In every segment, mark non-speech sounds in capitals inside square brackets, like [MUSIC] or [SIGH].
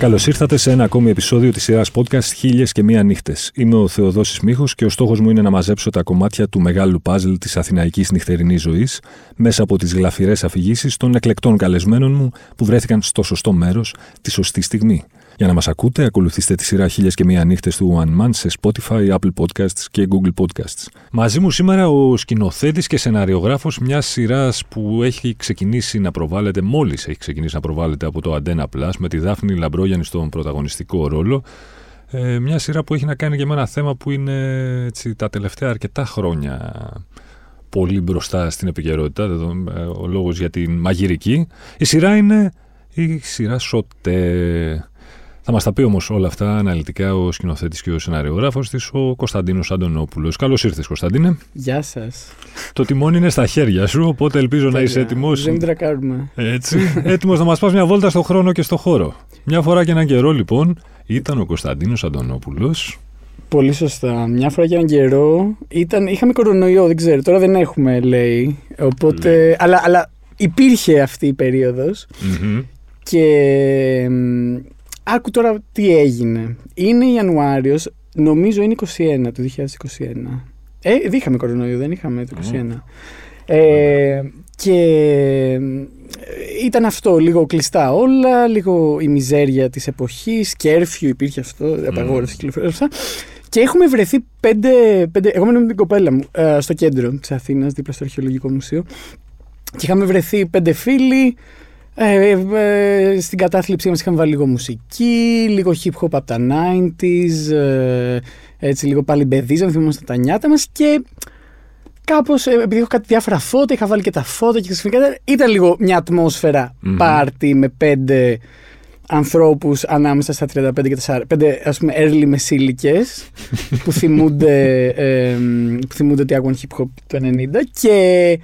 Καλώς ήρθατε σε ένα ακόμη επεισόδιο της σειράς podcast Χίλιες και Μία Νύχτες. Είμαι ο Θεοδόσης Μίχο και ο στόχος μου είναι να μαζέψω τα κομμάτια του μεγάλου παζλ της αθηναϊκής νυχτερινής ζωής μέσα από τις γλαφυρές αφηγήσεις των εκλεκτών καλεσμένων μου που βρέθηκαν στο σωστό μέρος τη σωστή στιγμή. Για να μας ακούτε, ακολουθήστε τη σειρά Χίλιες και Μία Νύχτες του One Man σε Spotify, Apple Podcasts και Google Podcasts. Μαζί μου σήμερα ο σκηνοθέτης και σεναριογράφος μιας σειράς που έχει ξεκινήσει να προβάλλεται, μόλις έχει ξεκινήσει να προβάλλεται από το Antenna Plus με τη Δάφνη Λαμπρόγιανη στον πρωταγωνιστικό ρόλο. Ε, μια σειρά που έχει να κάνει και με ένα θέμα που είναι έτσι, τα τελευταία αρκετά χρόνια πολύ μπροστά στην επικαιρότητα, ε, ο λόγος για την μαγειρική. Η σειρά είναι η σειρά Σοτέ. Θα μας τα πει όμως όλα αυτά αναλυτικά ο σκηνοθέτης και ο σεναριογράφο της, ο Κωνσταντίνος Αντωνόπουλος. Καλώς ήρθες, Κωνσταντίνε. Γεια σας. Το τιμόνι είναι στα χέρια σου, οπότε ελπίζω να είσαι έτοιμος. Δεν τρακάρουμε. Έτσι. Έτοιμος να μας πας μια βόλτα στον χρόνο και στο χώρο. Μια φορά και έναν καιρό, λοιπόν, ήταν ο Κωνσταντίνος Αντωνόπουλος. Πολύ σωστά. Μια φορά και έναν καιρό ήταν, είχαμε κορονοϊό, δεν ξέρω. Τώρα δεν έχουμε, λέει. Οπότε, αλλά, αλλά υπήρχε αυτή η περιοδος Και Άκου τώρα τι έγινε. Είναι Ιανουάριος, νομίζω είναι 21 του 2021. Ε, δεν είχαμε κορονοϊό, δεν είχαμε το 2021. Ε, και ε, ήταν αυτό, λίγο κλειστά όλα, λίγο η μιζέρια της εποχής, κέρφιου υπήρχε αυτό, απαγόρευση κυκλοφορίας. Και έχουμε βρεθεί πέντε, πέντε εγώ μένω με την κοπέλα μου, ε, στο κέντρο της Αθήνας, δίπλα στο Αρχαιολογικό Μουσείο. Και είχαμε βρεθεί πέντε φίλοι, ε, ε, στην κατάθλιψή μας είχαμε βάλει λίγο μουσική, λίγο hip hop από τα 90s, ε, έτσι λίγο πάλι μπεδίζαμε, θυμόμαστε τα νιάτα μας και κάπως επειδή έχω κάτι διάφορα φώτα, είχα βάλει και τα φώτα και ξαφνικά ήταν λίγο μια ατμόσφαιρα mm-hmm. πάρτι με πέντε ανθρώπους ανάμεσα στα 35 και τα 40, πέντε ας πούμε early μεσήλικες [LAUGHS] που θυμούνται, ε, που θυμούνται ότι άκουγαν hip hop το 90 και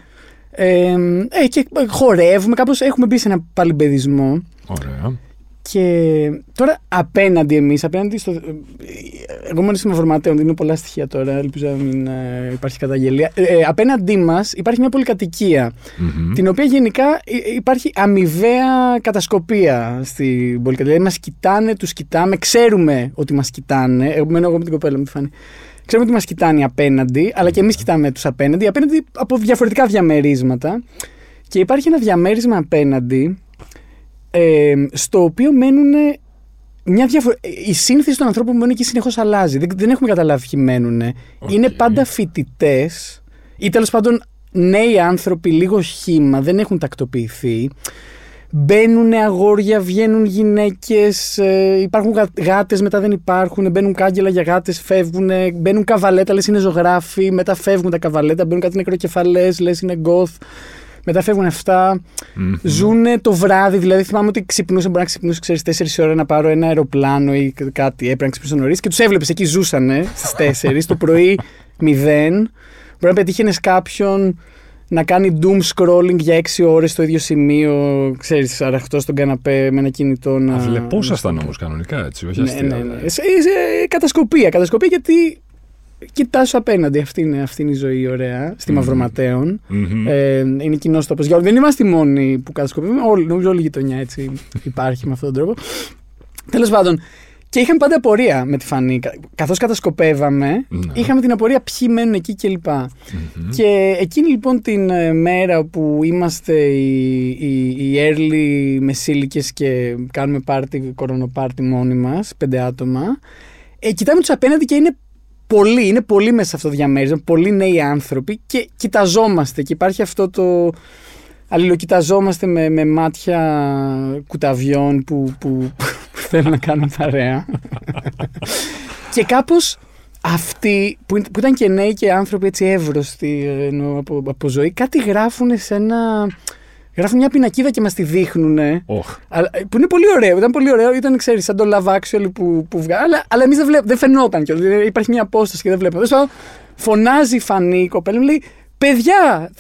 ε, ε, και χορεύουμε, κάπως έχουμε μπει σε ένα παλιμπεδισμό. Ωραία. Και τώρα απέναντι εμείς, απέναντι στο. Εγώ μόνο είμαι φορματέων, δίνω πολλά στοιχεία τώρα, ελπίζω να μην ε, υπάρχει καταγγελία. Ε, ε απέναντί μας υπάρχει μια πολυκατοικία, mm-hmm. την οποία γενικά υπάρχει αμοιβαία κατασκοπία στην πολυκατοικία. Δηλαδή μας κοιτάνε, τους κοιτάμε, ξέρουμε ότι μας κοιτάνε. Εγώ μένω εγώ με την κοπέλα μου, τη φάνη. Ξέρουμε ότι μας κοιτάνε απέναντι, αλλά και εμείς κοιτάμε τους απέναντι, απέναντι από διαφορετικά διαμερίσματα. Και υπάρχει ένα διαμέρισμα απέναντι, ε, στο οποίο μένουν μια Η σύνθεση των ανθρώπων που μένουν εκεί συνεχώς αλλάζει. Δεν, δεν έχουμε καταλάβει ποιοι μένουν. Είναι πάντα φοιτητές ή τέλος πάντων νέοι άνθρωποι, λίγο χήμα, δεν έχουν τακτοποιηθεί. Μπαίνουν αγόρια, βγαίνουν γυναίκες, ε, υπάρχουν γάτες, μετά δεν υπάρχουν. Μπαίνουν κάγκελα για γάτες, φεύγουν. Μπαίνουν καβαλέτα, λες είναι ζωγράφοι. Μετά φεύγουν τα καβαλέτα, μπαίνουν κάτι νεκροκεφαλές, λες είναι γκοθ. Μετά φεύγουν αυτά. Mm-hmm. Ζουν το βράδυ. Δηλαδή, θυμάμαι ότι ξυπνούσα, μπορεί να ξυπνούσα, ξέρεις, 4 ώρα να πάρω ένα αεροπλάνο ή κάτι. Έπρεπε να ξυπνήσω νωρίς και τους έβλεπες εκεί, ζούσανε στις 4. το πρωί 0. Μπορεί να πετύχαινες κάποιον να κάνει doom scrolling για 6 ώρες στο ίδιο σημείο, ξέρεις, αραχτός στον καναπέ με ένα κινητό να... Αυλεπόσασταν όμως κανονικά, έτσι, όχι αστεία. Ναι, ναι, ναι. Σε, κατασκοπία, κατασκοπία γιατί κοιτάς απέναντι. Αυτή είναι, αυτή είναι η ζωή ωραία, στη mm Μαυροματέων. Mm-hmm. Ε, είναι κοινός τόπος. Δεν είμαστε οι μόνοι που κατασκοπούμε. Όλοι, νομίζω όλη η γειτονιά έτσι [LAUGHS] υπάρχει με αυτόν τον τρόπο. Τέλος πάντων, και είχαμε πάντα απορία με τη φανή. Καθώς κατασκοπεύαμε, ναι. είχαμε την απορία ποιοι μένουν εκεί κλπ. Mm-hmm. Και εκείνη λοιπόν την ε, μέρα που είμαστε οι, οι, οι early μεσήλικες και κάνουμε πάρτι, κορονοπάρτι μόνοι μας, πέντε άτομα, ε, κοιτάμε τους απέναντι και είναι πολλοί, είναι πολλοί μέσα σε αυτό το διαμέρισμα, πολλοί νέοι άνθρωποι και κοιταζόμαστε και υπάρχει αυτό το αλληλοκοιταζόμαστε με, με μάτια κουταβιών που, που, θέλουν να κάνουν παρέα. και κάπως αυτοί που, που ήταν και νέοι και άνθρωποι έτσι εύρωστοι ενώ, από, από ζωή, κάτι γράφουν σε ένα... Γράφουν μια πινακίδα και μας τη δείχνουν. Oh. Που είναι πολύ ωραίο. Ήταν πολύ ωραίο. Ήταν, ξέρεις, σαν το Love Actually που, που βγάλει. Αλλά, αλλά εμείς δεν, δεν φαινόταν κιόλας. Υπάρχει μια απόσταση και δεν βλέπουμε. Φωνάζει η φανή η κοπέλα μου, λέει Παιδιά,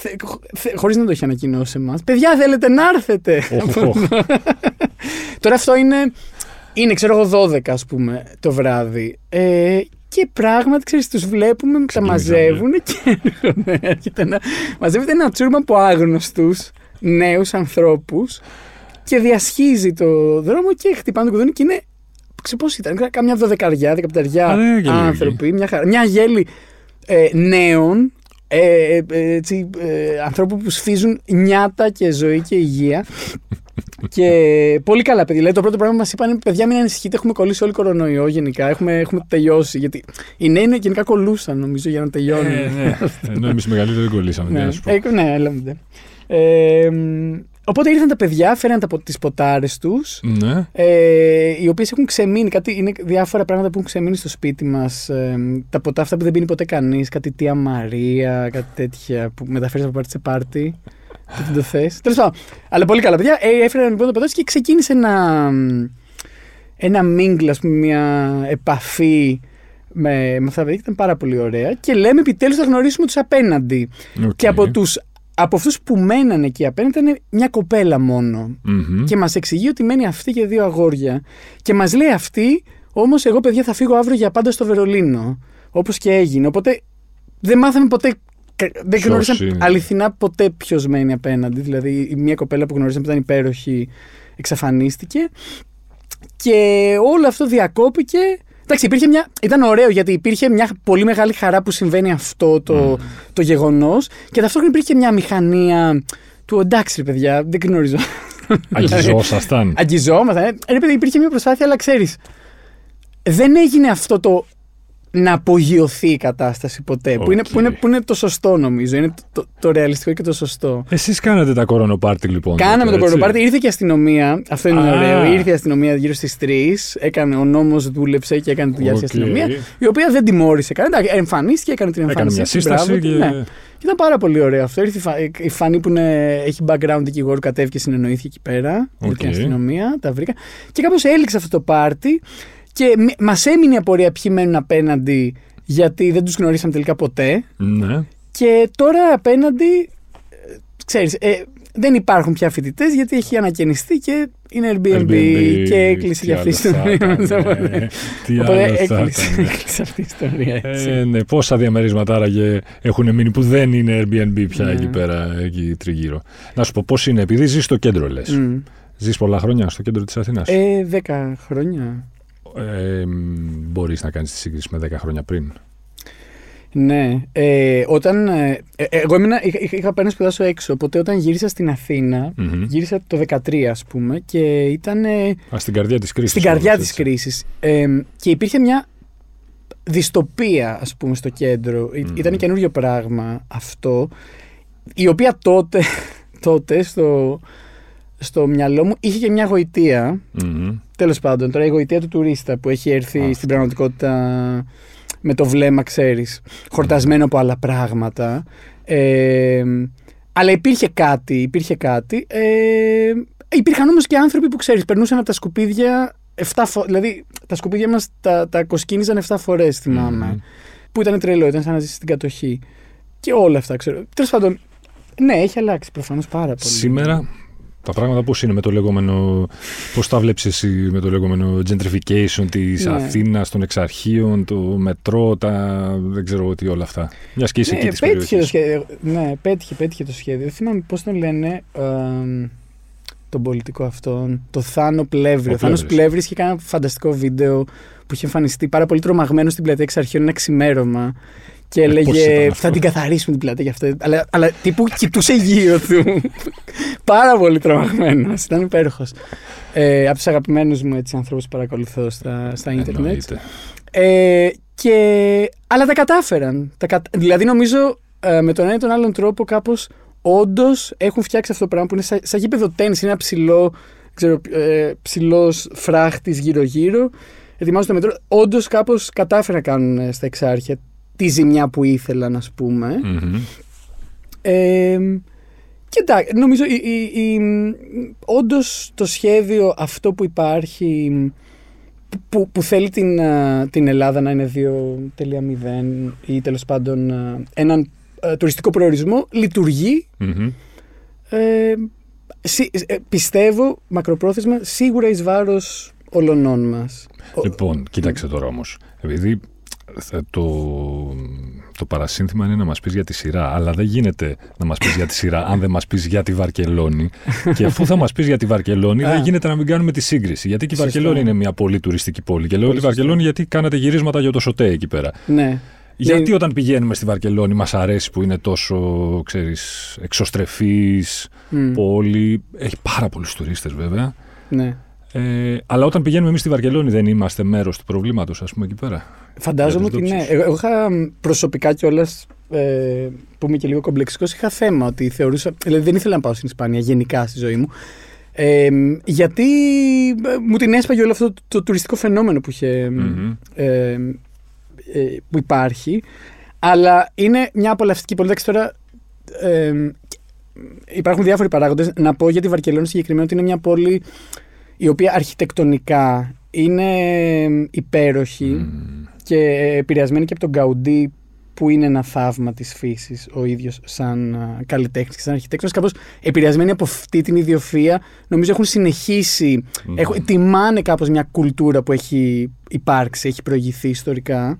χωρίς να το έχει ανακοινώσει εμάς, παιδιά θέλετε να έρθετε. Τώρα αυτό είναι, είναι ξέρω εγώ 12 ας πούμε το βράδυ. Ε, και πράγματι, ξέρεις, τους βλέπουμε, τα μαζεύουν και έρχονται. μαζεύεται ένα τσούρμα από άγνωστους νέους ανθρώπους και διασχίζει το δρόμο και χτυπάνε το κουδούνι και είναι. Ξέρω πώς ήταν, κάμια δωδεκαριά, δεκαπταριά άνθρωποι, μια, χαρά, μια γέλη ε, νέων, ε, ε, έτσι, ε, ανθρώπου που σφίζουν νιάτα και ζωή και υγεία. [LAUGHS] και πολύ καλά, παιδιά. Δηλαδή, το πρώτο πράγμα που μας είπαν είναι: Παιδιά, μην ανησυχείτε, έχουμε κολλήσει όλοι κορονοϊό γενικά. Έχουμε, έχουμε τελειώσει. Γιατί οι νέοι γενικά κολλούσαν, νομίζω, για να τελειώνουν. Ε, ναι. Ενώ εμείς μεγαλύτεροι δεν κολλήσαμε. ναι, ε, ναι, έλαβε. Ε, Οπότε ήρθαν τα παιδιά, φέραν τα, τις ποτάρες τους. Ναι. Ε, οι οποίες έχουν ξεμείνει. Κάτι, είναι διάφορα πράγματα που έχουν ξεμείνει στο σπίτι μας. Ε, τα ποτά αυτά που δεν πίνει ποτέ κανείς. Κάτι Τία Μαρία, κάτι τέτοια που μεταφέρεις από πάρτι σε πάρτι. Δεν το θες. Τέλος πάντων. Αλλά πολύ καλά, παιδιά. Ε, έφεραν λοιπόν το ποτά και ξεκίνησε ένα. Ένα μίγκλ, ας πούμε, μια επαφή με, με αυτά τα παιδιά ήταν πάρα πολύ ωραία. Και λέμε επιτέλους θα γνωρίσουμε τους απέναντι. Okay. Και από τους από αυτούς που μένανε εκεί απέναντι ήταν μια κοπέλα Και μας εξηγεί ότι μένει αυτή και δύο αγόρια. Και μας λέει αυτή, όμως εγώ παιδιά θα φύγω αύριο για πάντα στο Βερολίνο. Όπως και έγινε. Οπότε δεν μάθαμε ποτέ. Δεν γνωρίσαμε αληθινά ποτέ ποιος μένει απέναντι. Δηλαδή, μια κοπέλα που γνωρίσαμε που ήταν υπέροχη εξαφανίστηκε. Και όλο αυτό διακόπηκε Εντάξει, υπήρχε μια... ήταν ωραίο γιατί υπήρχε μια πολύ μεγάλη χαρά που συμβαίνει αυτό το, mm. το γεγονός και ταυτόχρονα υπήρχε μια μηχανία του εντάξει, παιδιά, δεν γνωρίζω. Αγγιζόσασταν. Αγγιζόμασταν. Ε, ρε, παιδί, υπήρχε μια προσπάθεια, αλλά ξέρεις. Δεν έγινε αυτό το να απογειωθεί η κατάσταση ποτέ. Που, είναι, που, είναι, που είναι το σωστό νομίζω. Είναι το, το, ρεαλιστικό και το σωστό. Εσείς κάνατε τα κορονοπάρτι λοιπόν. Κάναμε το κορονοπάρτι. Ήρθε και η αστυνομία. Αυτό είναι ωραίο. Ήρθε η αστυνομία γύρω στις 3. Έκανε, ο νόμος δούλεψε και έκανε τη διάρκεια okay. αστυνομίας. Η οποία δεν τιμώρησε κανένα. Εμφανίστηκε, έκανε την εμφάνιση. Έκανε μια σύσταση. Και... Ναι. Ήταν πάρα πολύ ωραίο αυτό. Ήρθε η Φανή που είναι, έχει background δικηγόρου, κατέβηκε, συνεννοήθηκε εκεί πέρα. Okay. την αστυνομία, τα βρήκα. Και κάπως έληξε αυτό το πάρτι. Και μας έμεινε η απορία ποιοι μένουν απέναντι, γιατί δεν τους γνωρίσαμε τελικά ποτέ. Ναι. Και τώρα απέναντι, ε, ξέρεις, ε, δεν υπάρχουν πια φοιτητές γιατί έχει ανακαινιστεί και είναι Airbnb, και έκλεισε για αυτή η ιστορία. [LAUGHS] Τι άλλο έκλεισε αυτή η ιστορία. Ε, ναι, πόσα διαμερίσματα άραγε έχουν μείνει που δεν είναι Airbnb πια ναι. εκεί πέρα, εκεί τριγύρω. Να σου πω πώς είναι, επειδή ζεις στο κέντρο λες. Mm. Ζεις πολλά χρόνια στο κέντρο της Αθήνας. Ε, δέκα χρόνια ε, μπορείς να κάνεις τη σύγκριση με 10 χρόνια πριν. Ναι. Ε, όταν, ε, ε εγώ έμεινα, είχα, είχα πάει να σπουδάσω έξω, οπότε όταν γύρισα στην αθηνα γύρισα το 2013 ας πούμε και ήταν... Α, στην καρδιά της κρίσης. Στην καρδιά της κρίσης. Ε, και υπήρχε μια δυστοπία ας πούμε στο κέντρο. Mm-hmm. Ήταν καινούριο πράγμα αυτό, η οποία τότε, [LAUGHS] τότε στο, στο μυαλό μου είχε και μια γοητεία. Mm-hmm. Τέλος πάντων, τώρα η γοητεία του τουρίστα που έχει έρθει στην πραγματικότητα με το βλέμμα, ξέρεις, χορτασμένο από άλλα πράγματα. Ε, αλλά υπήρχε κάτι, υπήρχε κάτι. Ε, υπήρχαν όμως και άνθρωποι που ξέρεις, περνούσαν από τα σκουπίδια 7 φορέ. Δηλαδή, τα σκουπίδια μας τα, τα κοσκίνιζαν 7 φορές, θυμάμαι. Που ήταν τρελό, ήταν σαν να ζήσει στην κατοχή. Και όλα αυτά, ξέρω. Τέλος πάντων, ναι, έχει αλλάξει προφανώς πάρα πολύ. Σήμερα τα πράγματα πώς είναι με το λεγόμενο, πώς τα βλέπεις εσύ με το λεγόμενο gentrification της ναι. Αθήνας, των εξαρχείων, το μετρό, τα, δεν ξέρω τι όλα αυτά. Μιας και είσαι ναι, εκεί της πέτυχε το σχέδιο, Ναι, πέτυχε, πέτυχε το σχέδιο. Θυμάμαι πώς τον λένε, ε, τον πολιτικό αυτόν, το Θάνο Πλεύρη. Ο, ο Θάνος Πλεύρης είχε κάνει ένα φανταστικό βίντεο που είχε εμφανιστεί πάρα πολύ τρομαγμένο στην πλατεία εξαρχείων ένα ξημέρωμα και ε, έλεγε θα την καθαρίσουμε την πλάτη για αυτό. Αλλά, αλλά τύπου κοιτούσε γύρω του. Πάρα πολύ τρομαγμένος. Ήταν υπέροχος. Ε, από τους αγαπημένους μου ανθρώπους που παρακολουθώ στα, στα ίντερνετ. Ε, και... Αλλά τα κατάφεραν. Τα Δηλαδή νομίζω ε, με τον ένα ή τον άλλον τρόπο κάπως όντως έχουν φτιάξει αυτό το πράγμα που είναι σαν, σαν γήπεδο τέννη. Είναι ένα ψηλό, ξέρω, ε, ψηλός φράχτης γύρω-γύρω. Ετοιμάζουν το μετρό. Όντως κάπως κατάφεραν να κάνουν ε, στα εξάρχεια τη ζημιά που ήθελαν, ας πούμε. Ε, και εντάξει, νομίζω η, η, η, όντως το σχέδιο αυτό που υπάρχει που, που θέλει την, την Ελλάδα να είναι 2.0 ή τέλος πάντων έναν τουριστικό προορισμό ε, ε, πιστεύω μακροπρόθεσμα σίγουρα εις βάρος όλων μας. Λοιπόν, κοίταξε τώρα όμως. Επειδή το, το το παρασύνθημα είναι να μας πεις για τη σειρά. Αλλά δεν γίνεται να μας πεις για τη σειρά αν δεν μας πεις για τη Βαρκελόνη. και αφού θα μας πεις για τη Βαρκελόνη, δεν γίνεται να μην κάνουμε τη σύγκριση. Γιατί και η Βαρκελόνη είναι μια πολύ τουριστική πόλη. Και λέω τη Βαρκελόνη γιατί κάνατε γυρίσματα για το Σωτέ εκεί πέρα. Ναι. Γιατί όταν πηγαίνουμε στη Βαρκελόνη μας αρέσει που είναι τόσο, ξέρεις, εξωστρεφής πόλη. Έχει πάρα πολλούς τουρίστες βέβαια. Ναι. Ε, αλλά όταν πηγαίνουμε εμείς στη Βαρκελόνη δεν είμαστε μέρος του προβλήματος, ας πούμε, εκεί πέρα. Φαντάζομαι ότι ναι. Εγώ, εγώ είχα προσωπικά κιόλας, ε, που είμαι και λίγο κομπλεξικός, είχα θέμα ότι θεωρούσα. Δηλαδή δεν ήθελα να πάω στην Ισπανία γενικά στη ζωή μου. Ε, γιατί ε, μου την έσπαγε όλο αυτό το, το τουριστικό φαινόμενο που είχε ε, ε, που υπάρχει. Αλλά είναι μια απολαυστική πόλη. Εντάξει, τώρα ε, υπάρχουν διάφοροι παράγοντες. Να πω για τη Βαρκελόνη συγκεκριμένα ότι είναι μια πόλη η οποία αρχιτεκτονικά είναι υπέροχη και επηρεασμένη και από τον Γκαουντή που είναι ένα θαύμα της φύσης ο ίδιος σαν καλλιτέχνης και σαν αρχιτέκτονας κάπως επηρεασμένοι από αυτή την ιδιοφία νομίζω έχουν συνεχίσει έχουν, τιμάνε κάπως μια κουλτούρα που έχει υπάρξει, έχει προηγηθεί ιστορικά.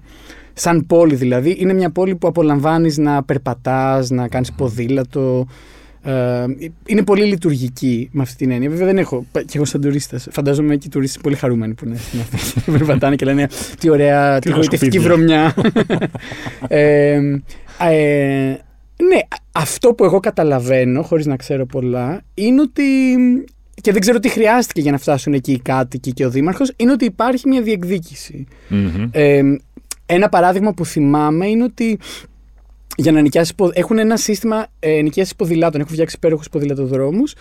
Σαν πόλη δηλαδή είναι μια πόλη που απολαμβάνεις να περπατάς, να κάνεις ποδήλατο ε, είναι πολύ λειτουργική με αυτή την έννοια. Βέβαια δεν έχω. Και εγώ σαν τουρίστας. Φαντάζομαι και οι τουρίστες πολύ χαρούμενοι που είναι στην Αθήνα. Περπατάνε και λένε τι ωραία, τι γοητευτική βρωμιά. ε, ε, ναι, αυτό που εγώ καταλαβαίνω, χωρίς να ξέρω πολλά, είναι ότι. Και δεν ξέρω τι χρειάστηκε για να φτάσουν εκεί οι κάτοικοι και ο Δήμαρχος, είναι ότι υπάρχει μια διεκδίκηση. Mm-hmm. Ε, ένα παράδειγμα που θυμάμαι είναι ότι για να νοικιάσεις. Έχουν ένα σύστημα ε, νοικιάσεις ποδηλάτων. Έχουν φτιάξει υπέροχους ποδηλατοδρόμους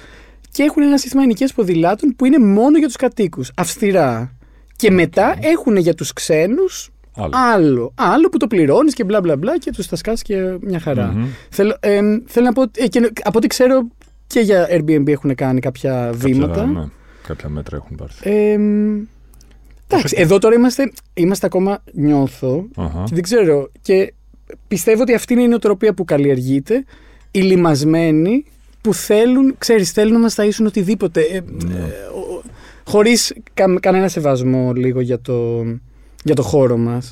και έχουν ένα σύστημα νοικιάσει ποδηλάτων που είναι μόνο για τους κατοίκους. Αυστηρά. Και μετά έχουν για τους ξένους άλλο. άλλο. που το πληρώνεις και μπλα μπλα μπλα και τους τα σκάσει και μια χαρα Θέλω, ε, θέλω να πω. Ε, και, από ό,τι ξέρω και για Airbnb έχουν κάνει κάποια βήματα. Ναι, κάποια μέτρα έχουν πάρθει. Ε, εντάξει, εδώ τώρα είμαστε, είμαστε ακόμα νιώθω. Και δεν ξέρω. Και πιστεύω ότι αυτή είναι η νοοτροπία που καλλιεργείται. Οι λιμασμένοι που θέλουν, ξέρεις, θέλουν να μας ταΐσουν οτιδήποτε. Ε, ναι. ε, χωρίς κανένα σεβασμό λίγο για το, για το χώρο μας.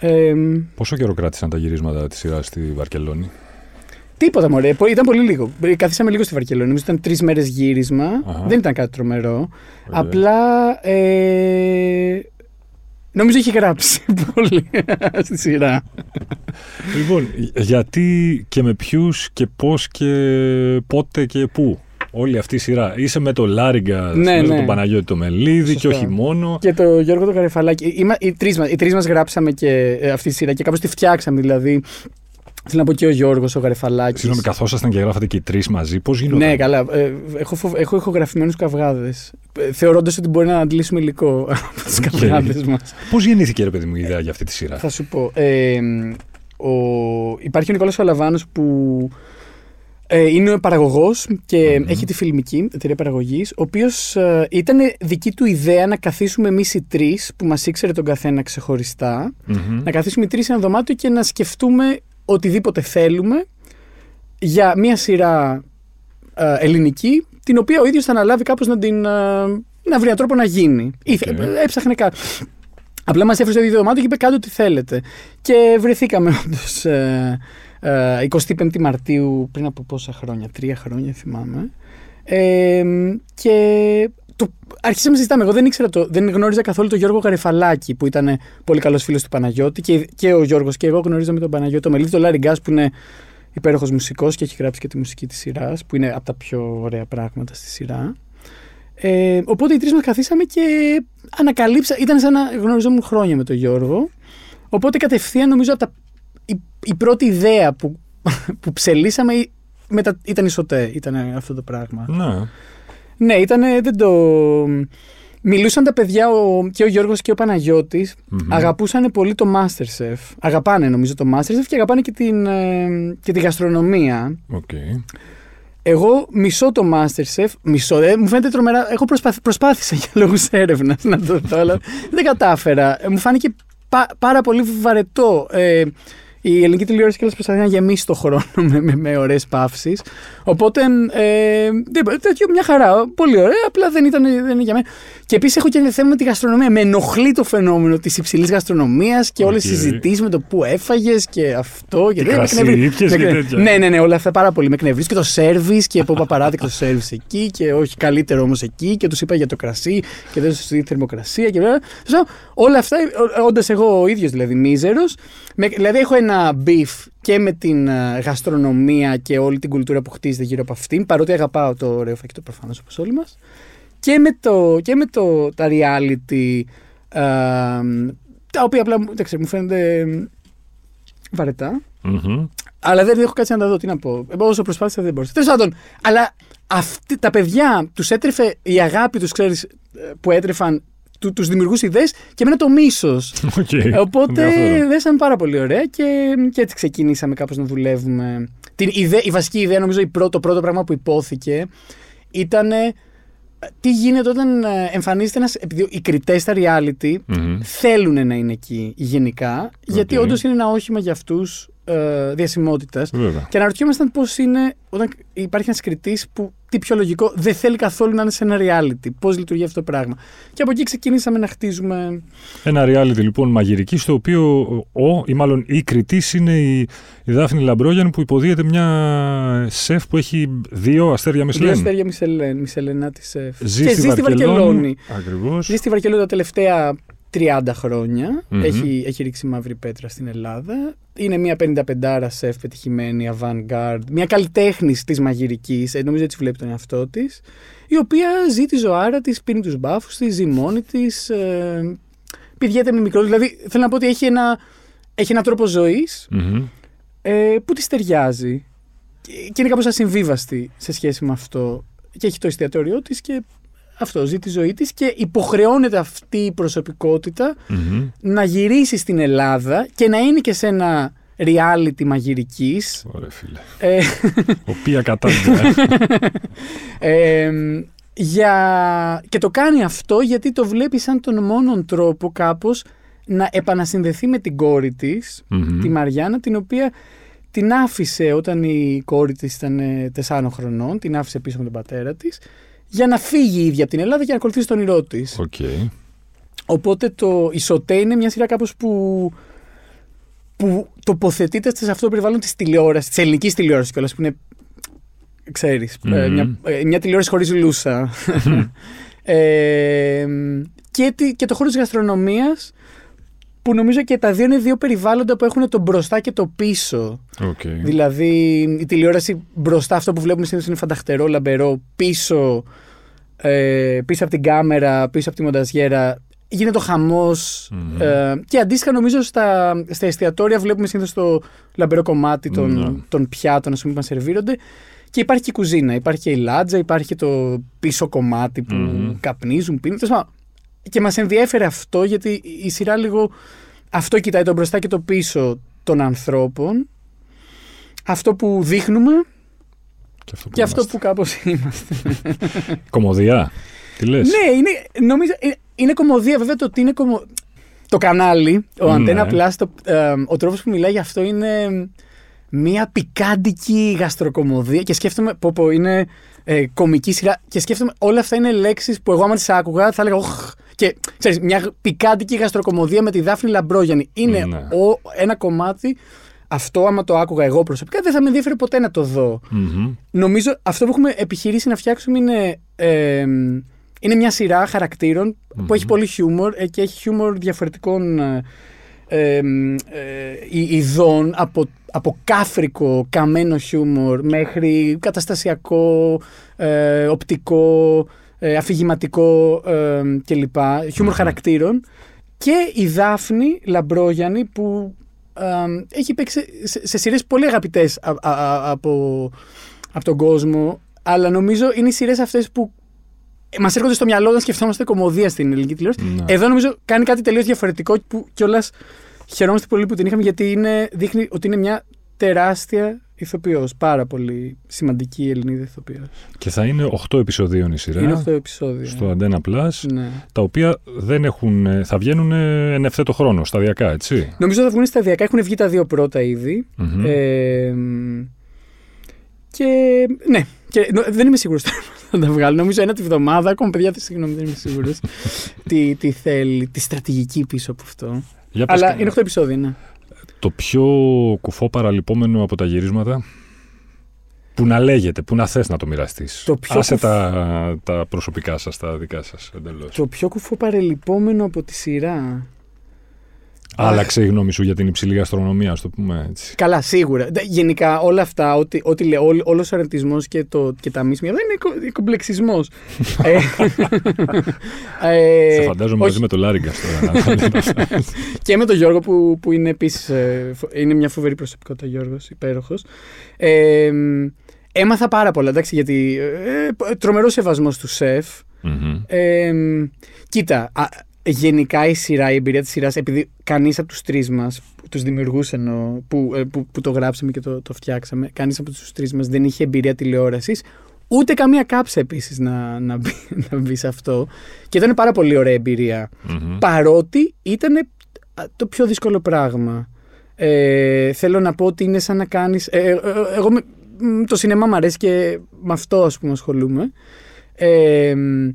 Ε, Πόσο καιρό κράτησαν τα γυρίσματα της σειράς στη Βαρκελόνη; Τίποτα μωρέ, ήταν πολύ λίγο. Καθίσαμε λίγο στη Βαρκελόνη, νομίζω ήταν τρεις μέρες γύρισμα. Δεν ήταν κάτι τρομερό. Απλά ε, Νομίζω έχει γράψει [LAUGHS] πολύ στη σειρά. Λοιπόν, γιατί και με ποιους και πώς και πότε και πού. Όλη αυτή η σειρά. Είσαι με το Λάριγκα, ναι, ναι. τον Παναγιώτη το Μελίδη και όχι μόνο. Και το Γιώργο το Καρεφαλάκη. Οι, τρεις μας γράψαμε και ε, αυτή τη σειρά και κάπως τη φτιάξαμε. Δηλαδή, Θέλω να πω και ο Γιώργος, ο Γαρεφαλάκη. Συγγνώμη, καθόσασταν και γράφατε και οι τρεις μαζί, πώς γινόταν; Ναι, καλά. Ε, έχω, φοβ... έχω ηχογραφημένους καυγάδες. Ε, Θεωρώντας ότι μπορεί να αντλήσουμε υλικό [LAUGHS] από τους καυγάδες μας. Πώς γεννήθηκε, ρε παιδί μου, η ιδέα για αυτή τη σειρά; Θα σου πω. Ε, ο... Υπάρχει ο Νικόλας Φαλαβάνο που ε, είναι παραγωγός και mm-hmm. έχει τη φιλμική εταιρεία παραγωγής, ο οποίος ε, ήταν δική του ιδέα να καθίσουμε εμείς οι τρεις, που μας ήξερε τον καθένα ξεχωριστά, mm-hmm. να καθίσουμε οι τρεις σε ένα δωμάτιο και να σκεφτούμε οτιδήποτε θέλουμε για μια σειρά ε, ελληνική, την οποία ο ίδιος θα αναλάβει κάπως να την... Ε, να βρει έναν τρόπο να γίνει. Okay. Έψαχνε κάτι. Απλά μας έφερε στο ίδιο δωμάτιο και είπε κάτι ό,τι θέλετε. Και βρεθήκαμε όντως ε, 25 ε, Μαρτίου πριν από πόσα χρόνια, τρία χρόνια θυμάμαι. Ε, και το, αρχίσαμε να συζητάμε. Εγώ δεν ήξερα το, δεν γνώριζα καθόλου τον Γιώργο Γαρεφαλάκη που ήταν πολύ καλός φίλος του Παναγιώτη και, και ο Γιώργος και εγώ γνωρίζαμε τον Παναγιώτη. Το Μελίδη, τον Λάρι Γκάς, που είναι υπέροχος μουσικός και έχει γράψει και τη μουσική της σειράς, που είναι από τα πιο ωραία πράγματα στη σειρά. Ε, οπότε οι τρεις μας καθίσαμε και ανακαλύψα. Ήταν σαν να γνωριζόμουν χρόνια με τον Γιώργο. Οπότε κατευθείαν νομίζω από τα, η, η πρώτη ιδέα που, [LAUGHS] που ψελίσαμε ήταν η ΣΟΤΕ, ήταν αυτό το πράγμα. Ναι. Ναι, ήταν. Δεν το. Μιλούσαν τα παιδιά ο, και ο Γιώργος και ο παναγιώτης Αγαπούσαν πολύ το Masterchef. Αγαπάνε νομίζω το Masterchef και αγαπάνε και την, ε, και τη γαστρονομία. Okay. Εγώ μισώ το Masterchef. Μισώ, ε, μου φαίνεται τρομερά. Έχω προσπάθησα για λόγους έρευνας να το δω, αλλά δεν κατάφερα. Ε, μου φάνηκε πάρα πολύ βαρετό. Ε, η ελληνική τηλεόραση κιόλα προσπαθεί να γεμίσει το χρόνο [LAUGHS] με, με, με ωραίες παύσεις. Οπότε. Ε, τέτοιο μια χαρά. Πολύ ωραία, απλά δεν ήταν, δεν είναι για μένα. Και επίσης έχω και θέμα με τη γαστρονομία. Με ενοχλεί το φαινόμενο της υψηλής γαστρονομίας και όλες τις συζητήσεις με το που έφαγες και αυτό. Και, κρασί, και τέτοια. Ναι, ναι, ναι, όλα αυτά πάρα πολύ με εκνευρίζει. Και το σερβι και πω παράδειγμα το σερβι εκεί και όχι καλύτερο όμως εκεί και τους είπα για το κρασί και δεν σου θερμοκρασία και βέβαια. Όλα αυτά, όντας εγώ ο ίδιος δηλαδή μίζερος, δηλαδή έχω ένα beef και με την ε, γαστρονομία και όλη την κουλτούρα που χτίζεται γύρω από αυτήν, παρότι αγαπάω το ωραίο φαγητό προφανώς όπως όλοι μας. Και με, το, και με το, τα reality, ε, τα οποία απλά δεν ξέρω, μου φαίνονται βαρετά. Mm-hmm. Αλλά δεν έχω κάτι να τα δω. Τι να πω. Εγώ όσο προσπάθησα δεν μπορούσα. Τέλος πάντων, αλλά αυτοί, τα παιδιά τους έτρεφε η αγάπη τους, ξέρεις, ε, που έτρεφαν του τους δημιουργούς ιδέες και εμένα το μίσος. Okay. Οπότε δέσαμε πάρα πολύ ωραία και, και έτσι ξεκινήσαμε κάπως να δουλεύουμε. Την ιδέα, η βασική ιδέα, νομίζω, το πρώτο πράγμα που υπόθηκε ήταν τι γίνεται όταν ε, εμφανίζεται ένας. Επειδή οι κριτές στα reality mm-hmm. θέλουν να είναι εκεί γενικά, okay. γιατί όντως είναι ένα όχημα για αυτούς ε, διασημότητας. Και αναρωτιόμασταν πώς είναι όταν υπάρχει ένας κριτής που τι πιο λογικό δεν θέλει καθόλου να είναι σε ένα reality. Πώς λειτουργεί αυτό το πράγμα. Και από εκεί ξεκινήσαμε να χτίζουμε. Ένα reality λοιπόν μαγειρική, στο οποίο ο, ή μάλλον η κριτής είναι η, η Δάφνη Λαμπρόγιαν που υποδίεται μια σεφ που έχει δύο αστέρια Μισελέν. Δύο αστέρια Μισελέν, Μισελενά τη σεφ. Ζει και στη ζει στη Βαρκελόνη. Ακριβώς. Ζει στη Βαρκελόνη τα τελευταία 30 χρονια Έχει, έχει ρίξει μαύρη πέτρα στην Ελλάδα. Είναι μια 55 σεφ πετυχημένη, avant-garde, μια καλλιτέχνη της μαγειρικής, ε, νομίζω έτσι βλέπει τον εαυτό της, η οποία ζει τη ζωάρα της, πίνει τους μπάφους της, ζει μόνη της. Ε, πηγαίνει με μικρός. Δηλαδή θέλω να πω ότι έχει ένα, έχει ένα τρόπο ε, που της ταιριάζει. Και είναι κάπως ασυμβίβαστη σε σχέση με αυτό. Και έχει το εστιατόριό της και αυτό, ζει τη ζωή της και υποχρεώνεται αυτή η προσωπικοτητα να γυρίσει στην Ελλάδα και να είναι και σε ένα reality μαγειρικής. Ωραία φίλε. Ε, Οποία κατάσταση. [LAUGHS] ε, για... Και το κάνει αυτό γιατί το βλέπει σαν τον μόνον τρόπο κάπως να επανασυνδεθεί με την κόρη της, τη Μαριάννα, την οποία την άφησε όταν η κόρη της ήταν τεσσάρων χρονών, την άφησε πίσω με τον πατέρα της για να φύγει η ίδια από την Ελλάδα και να ακολουθήσει τον όνειρό της. Okay. Οπότε το Ισοτέ είναι μια σειρά κάπως που, που τοποθετείται σε αυτό το περιβάλλον της τηλεόρασης, της ελληνικής τηλεόρασης κιόλας, που είναι. ξέρεις, ε, μια, ε, μια τηλεόραση χωρίς λούσα. [LAUGHS] ε, και, και το χώρο της γαστρονομίας που νομίζω και τα δύο είναι δύο περιβάλλοντα που έχουν το μπροστά και το πίσω. Okay. Δηλαδή η τηλεόραση μπροστά αυτό που βλέπουμε συνήθως είναι φανταχτερό, λαμπερό, πίσω, ε, πίσω από την κάμερα, πίσω από τη μονταζιέρα γίνεται ο χαμο ε, και αντίστοιχα νομίζω στα, στα εστιατόρια βλέπουμε συνήθως το λαμπερό κομμάτι των, mm. των πιάτων πούμε, που μας σερβίρονται και υπάρχει και η κουζίνα, υπάρχει και η λάτζα, υπάρχει και το πίσω κομμάτι που mm. καπνίζουν, πίνουν. Και μας ενδιέφερε αυτό γιατί η σειρά λίγο αυτό κοιτάει το μπροστά και το πίσω των ανθρώπων. Αυτό που δείχνουμε και αυτό που, και αυτό που κάπως είμαστε. [LAUGHS] Κομμωδία. Τι λες; Ναι, είναι, νομίζω, είναι, είναι κομμωδία βέβαια το ότι είναι κομμω... Το κανάλι, ο ναι. Αντένα Plus, το, ε, ο τρόπος που μιλάει γι' αυτό είναι μια πικάντικη γαστροκομωδία και σκέφτομαι πω, πω είναι ε, κομική σειρά και σκέφτομαι όλα αυτά είναι λέξεις που εγώ άμα τις άκουγα θα έλεγα και ξέρεις, μια πικάντικη γαστροκομωδία με τη Δάφνη Λαμπρόγιανη είναι ναι. ο, ένα κομμάτι. Αυτό, άμα το άκουγα εγώ προσωπικά, δεν θα με ενδιαφέρει ποτέ να το δω. Mm-hmm. Νομίζω αυτό που έχουμε επιχειρήσει να φτιάξουμε είναι. Ε, είναι μια σειρά χαρακτήρων mm-hmm. που έχει πολύ χιούμορ ε, και έχει χιούμορ διαφορετικών ε, ε, ειδών από, από κάφρικο, καμένο χιούμορ μέχρι καταστασιακό, ε, οπτικό, ε, αφηγηματικό ε, κλπ. Χιούμορ χαρακτήρων. Και η Δάφνη Λαμπρόγιανη που ε, έχει παίξει σε, σε σειρές πολύ αγαπητές από, από τον κόσμο. Αλλά νομίζω είναι οι σειρές αυτές που μας έρχονται στο μυαλό όταν σκεφτόμαστε κομμωδία στην ελληνική τηλεόραση. Ναι. Εδώ νομίζω κάνει κάτι τελείως διαφορετικό που κιόλας χαιρόμαστε πολύ που την είχαμε γιατί είναι, δείχνει ότι είναι μια τεράστια ηθοποιός. Πάρα πολύ σημαντική Ελληνίδα ηθοποιός. Και θα είναι 8 επεισοδίων η σειρά. Είναι 8 επεισόδια. Στο Antenna Plus. Ναι. Τα οποία δεν έχουν, θα βγαίνουν εν ευθέτω χρόνο, σταδιακά, έτσι. Νομίζω θα βγουν σταδιακά. Έχουν βγει τα δύο πρώτα ήδη. Μμμ. Ε, και ναι, και, νο- δεν είμαι σίγουρος θα τα βγάλω. Νομίζω ένα τη βδομάδα. Ακόμα παιδιά, συγγνώμη, δεν είμαι σίγουρος. [LAUGHS] τι, τι θέλει, τη στρατηγική πίσω από αυτό. Για πες Αλλά κα- είναι 8 επεισόδια, ναι. Το πιο κουφό παραλυπόμενο από τα γυρίσματα. Που να λέγεται, που να θες να το μοιραστείς. Το πιο Άσε κουφ- τα, τα προσωπικά σας, τα δικά σας εντελώς. Το πιο κουφό παρελειπόμενο από τη σειρά. Άλλαξε η γνώμη σου για την υψηλή γαστρονομία, ας το πούμε έτσι. Καλά, σίγουρα. Δε- Γενικά όλα αυτά, ό,τι, ό,τι λέω, όλο, όλος ο αρνητισμός και, το, και τα μίσμια, δεν είναι κο- κομπλεξισμός. [LAUGHS] ε, ε, Σε φαντάζομαι μαζί όχι, με το Λάριγκας τώρα. να λέμε αυτά. [LAUGHS] Και με τον Γιώργο που, που είναι επίσης, ε, φο- είναι μια φοβερή προσωπικότητα Γιώργος, υπέροχος. Ε, έμαθα πάρα πολλά, εντάξει, γιατί ε, τρομερός σεβασμός του σεφ. Μμμ. Ε, κοίτα, α, γενικά η σειρά, η εμπειρία της σειράς, επειδή κανείς από τους τρεις μας, τους δημιουργούς εννοώ, που, ε, που, που το γράψαμε και το, το φτιάξαμε, κανείς από τους τρεις μας δεν είχε εμπειρία τηλεόρασης, ούτε καμία κάψα επίσης να, να, μπει, [LAUGHS] να μπει σε αυτό. Και ήταν πάρα πολύ ωραία εμπειρία. Μμμ. Παρότι ήταν το πιο δύσκολο πράγμα. Ε, θέλω να πω ότι είναι σαν να κάνεις... ε, ε, ε, εγώ με- μ, το σινεμά μου αρέσει και με αυτό ας πούμε ασχολούμαι. Ε, μ,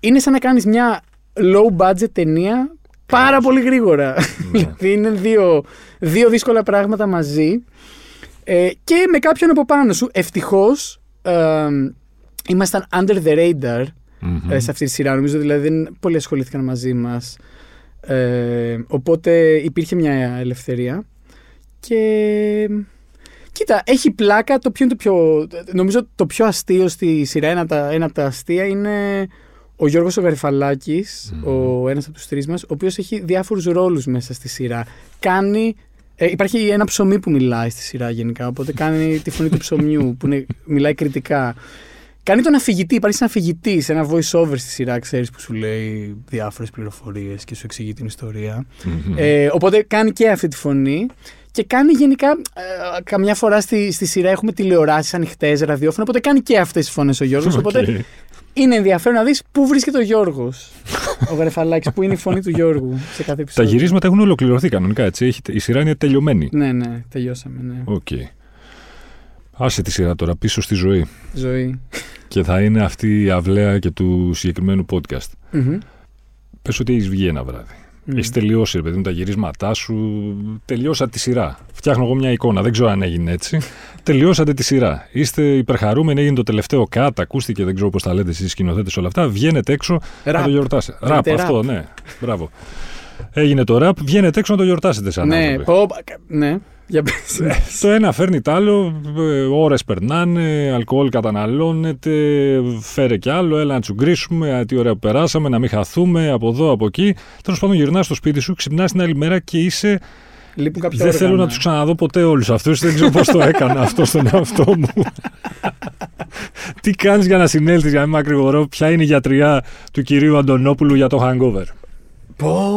είναι σαν να κάνεις μια low budget ταινία πάρα πολύ γρήγορα. δηλαδή είναι δύο, δύο δύσκολα πράγματα μαζί ε, και με κάποιον από πάνω σου. Ευτυχώς ε, ήμασταν under the radar Μμμ. ε, σε αυτή τη σειρά. Νομίζω δηλαδή δεν πολλοί ασχολήθηκαν μαζί μας. Ε, οπότε υπήρχε μια ελευθερία. Και κοίτα, έχει πλάκα το ποιο είναι το πιο. Νομίζω το πιο αστείο στη σειρά, ένα από τα, ένα από τα αστεία είναι ο Γιώργος ο Γαρεφαλάκης, ο ένας από τους τρεις μας, ο οποίος έχει διάφορους ρόλους μέσα στη σειρά. Κάνει ε, υπάρχει ένα ψωμί που μιλάει στη σειρά γενικά, οπότε κάνει [LAUGHS] τη φωνή του ψωμιού που είναι, μιλάει κριτικά. Κάνει τον αφηγητή, υπάρχει ένα αφηγητής, ένα voice over στη σειρά, ξέρεις που σου λέει διάφορες πληροφορίες και σου εξηγεί την ιστορία. Μμμ. Ε, οπότε κάνει και αυτή τη φωνή. Και κάνει γενικά, ε, καμιά φορά στη, στη σειρά έχουμε τηλεοράσεις ανοιχτές, ραδιόφωνο, οπότε κάνει και αυτές τις φωνές ο Γιώργος. [LAUGHS] Οκ. Οπότε είναι ενδιαφέρον να δεις πού βρίσκεται ο Γιώργος. ο Γαρεφαλάκης, πού είναι η φωνή του Γιώργου σε κάθε Τα επεισόδιο. γυρίσματα έχουν ολοκληρωθεί κανονικά, έτσι. Έχει- η σειρά είναι τελειωμένη. Ναι, ναι, τελειώσαμε. Ναι. Οκ. Άσε τη σειρά τώρα πίσω στη ζωή. Ζωή. Και θα είναι αυτή η αυλαία και του συγκεκριμένου podcast. Μμμ. Πες ότι έχεις βγει ένα βράδυ. Μμ. Έχεις τελειώσει, ρε παιδί μου, τα γυρίσματά σου. Τελειώσα τη σειρά. Φτιάχνω εγώ μια εικόνα. Δεν ξέρω αν έγινε έτσι. Τελειώσατε τη σειρά. Είστε υπερχαρούμενοι. Έγινε το τελευταίο cut. Ακούστηκε, δεν ξέρω πώς τα λέτε εσείς σκηνοθέτες όλα αυτά. Βγαίνετε έξω να Ραπ. το γιορτάσετε. Λέγεται Ραπ, αυτό, ραπ. ναι. Μπράβο. Έγινε το ραπ. Βγαίνετε έξω να το γιορτάσετε σαν Ναι, άνθρωποι. πω, ναι. Για πες. Το ένα φέρνει το άλλο, ε, ώρες περνάνε, αλκοόλ καταναλώνεται, φέρε κι άλλο, έλα να τσουγκρίσουμε, α, τι ωραία που περάσαμε, να μην χαθούμε, από εδώ, από εκεί. Τέλος πάντων, γυρνάς στο σπίτι σου, ξυπνάς την άλλη μέρα και είσαι. Λείπουν κάποια δεν θέλω όργανα. να τους ξαναδώ ποτέ όλους αυτούς. Δεν ξέρω πώς το [LAUGHS] έκανα αυτό στον εαυτό μου. τι κάνεις για να συνέλθεις, για να μην μακρηγορώ, ποια είναι η γιατριά του κυρίου Αντωνόπουλου για το hangover; Πω.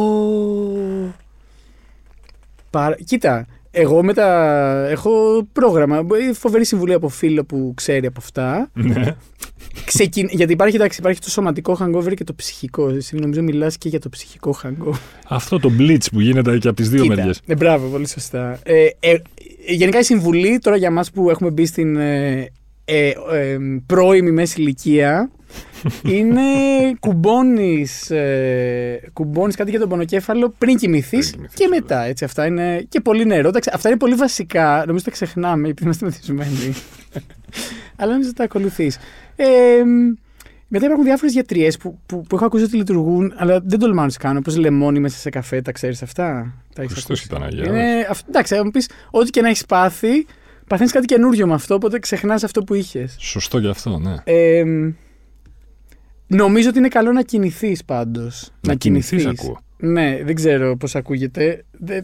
Παρα... Κοίτα, εγώ με τα... έχω πρόγραμμα. ε, Φοβερή συμβουλή από φίλο που ξέρει από αυτά. Ναι. Ξεκιν... Γιατί υπάρχει, εντάξει, υπάρχει το σωματικό hangover και το ψυχικό. Εσύ νομίζω μιλάς και για το ψυχικό hangover. Αυτό το blitz που γίνεται και από τις δύο Κοίτα, μεριές. ε, μπράβο, πολύ σωστά. Ε, ε, γενικά η συμβουλή τώρα για μας που έχουμε μπει στην ε, ε, ε, πρώιμη μέση ηλικία είναι κουμπώνεις, ε, κουμπώνεις κάτι για τον πονοκέφαλο πριν κοιμηθείς Πριν κοιμηθείς, και βέβαια. μετά. Έτσι, αυτά είναι, και πολύ νερό. Εντάξει, αυτά είναι πολύ βασικά. Νομίζω τα ξεχνάμε επειδή είμαστε μεθυσμένοι. [LAUGHS] Αλλά νομίζω τα ακολουθείς. Ε, μετά υπάρχουν διάφορες γιατριές που, που, που έχω ακούσει ότι λειτουργούν, αλλά δεν τολμάω να τι κάνω. Όπως λεμόνι μέσα σε καφέ, τα ξέρεις αυτά; Τα έχεις Χριστός ακούσει; ήταν Αγία. Είναι, αυ- εντάξει, θα μου πεις, ό,τι και να έχεις πάθει, παθαίνεις κάτι καινούριο με αυτό, οπότε ξεχνάς αυτό που είχες. Σωστό γι' αυτό, ναι. Ε, νομίζω ότι είναι καλό να κινηθείς πάντως. Να κινηθείς, ακούω. Ναι, δεν ξέρω πώς ακούγεται. Δε- ε,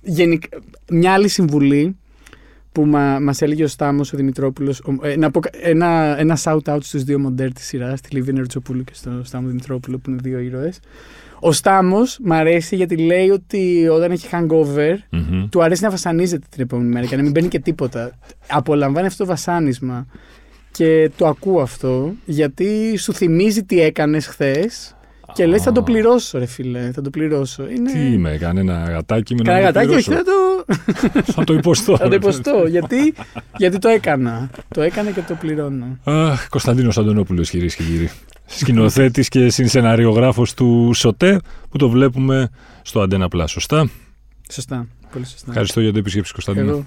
γενικ- μια άλλη συμβουλή που μα, μας έλεγε ο Στάμος ο Δημητρόπουλος ε, να πω, ένα, ένα shout out στους δύο μοντέρ της σειράς τη Λίβη Νερτσοπούλου και στον Στάμο Δημητρόπουλο που είναι δύο ήρωες ο Στάμος μ' αρέσει γιατί λέει ότι όταν έχει hangover Μμμ. του αρέσει να βασανίζεται την επόμενη μέρα και να μην μπαίνει και τίποτα απολαμβάνει αυτό το βασάνισμα και το ακούω αυτό γιατί σου θυμίζει τι έκανες χθες και λες θα το πληρώσω ρε φίλε, θα το πληρώσω. Είναι... Τι είμαι, έκανε ένα γατάκι με Κάνα να γατάκι, όχι, πληρώσω. θα το, [LAUGHS] Θα το υποστώ. [LAUGHS] θα το υποστώ. γιατί, γιατί το έκανα. Το έκανα και το πληρώνω. Αχ, Κωνσταντίνος Αντωνόπουλος κυρίες και κύριοι. Σκηνοθέτης και συνσεναριογράφος του ΣΟΤΕ που το βλέπουμε στο Αντένα Plus. Σωστά; Σωστά. Πολύ σωστά. Ευχαριστώ για το επισκέψη Κωνσταντίνο. Εγώ.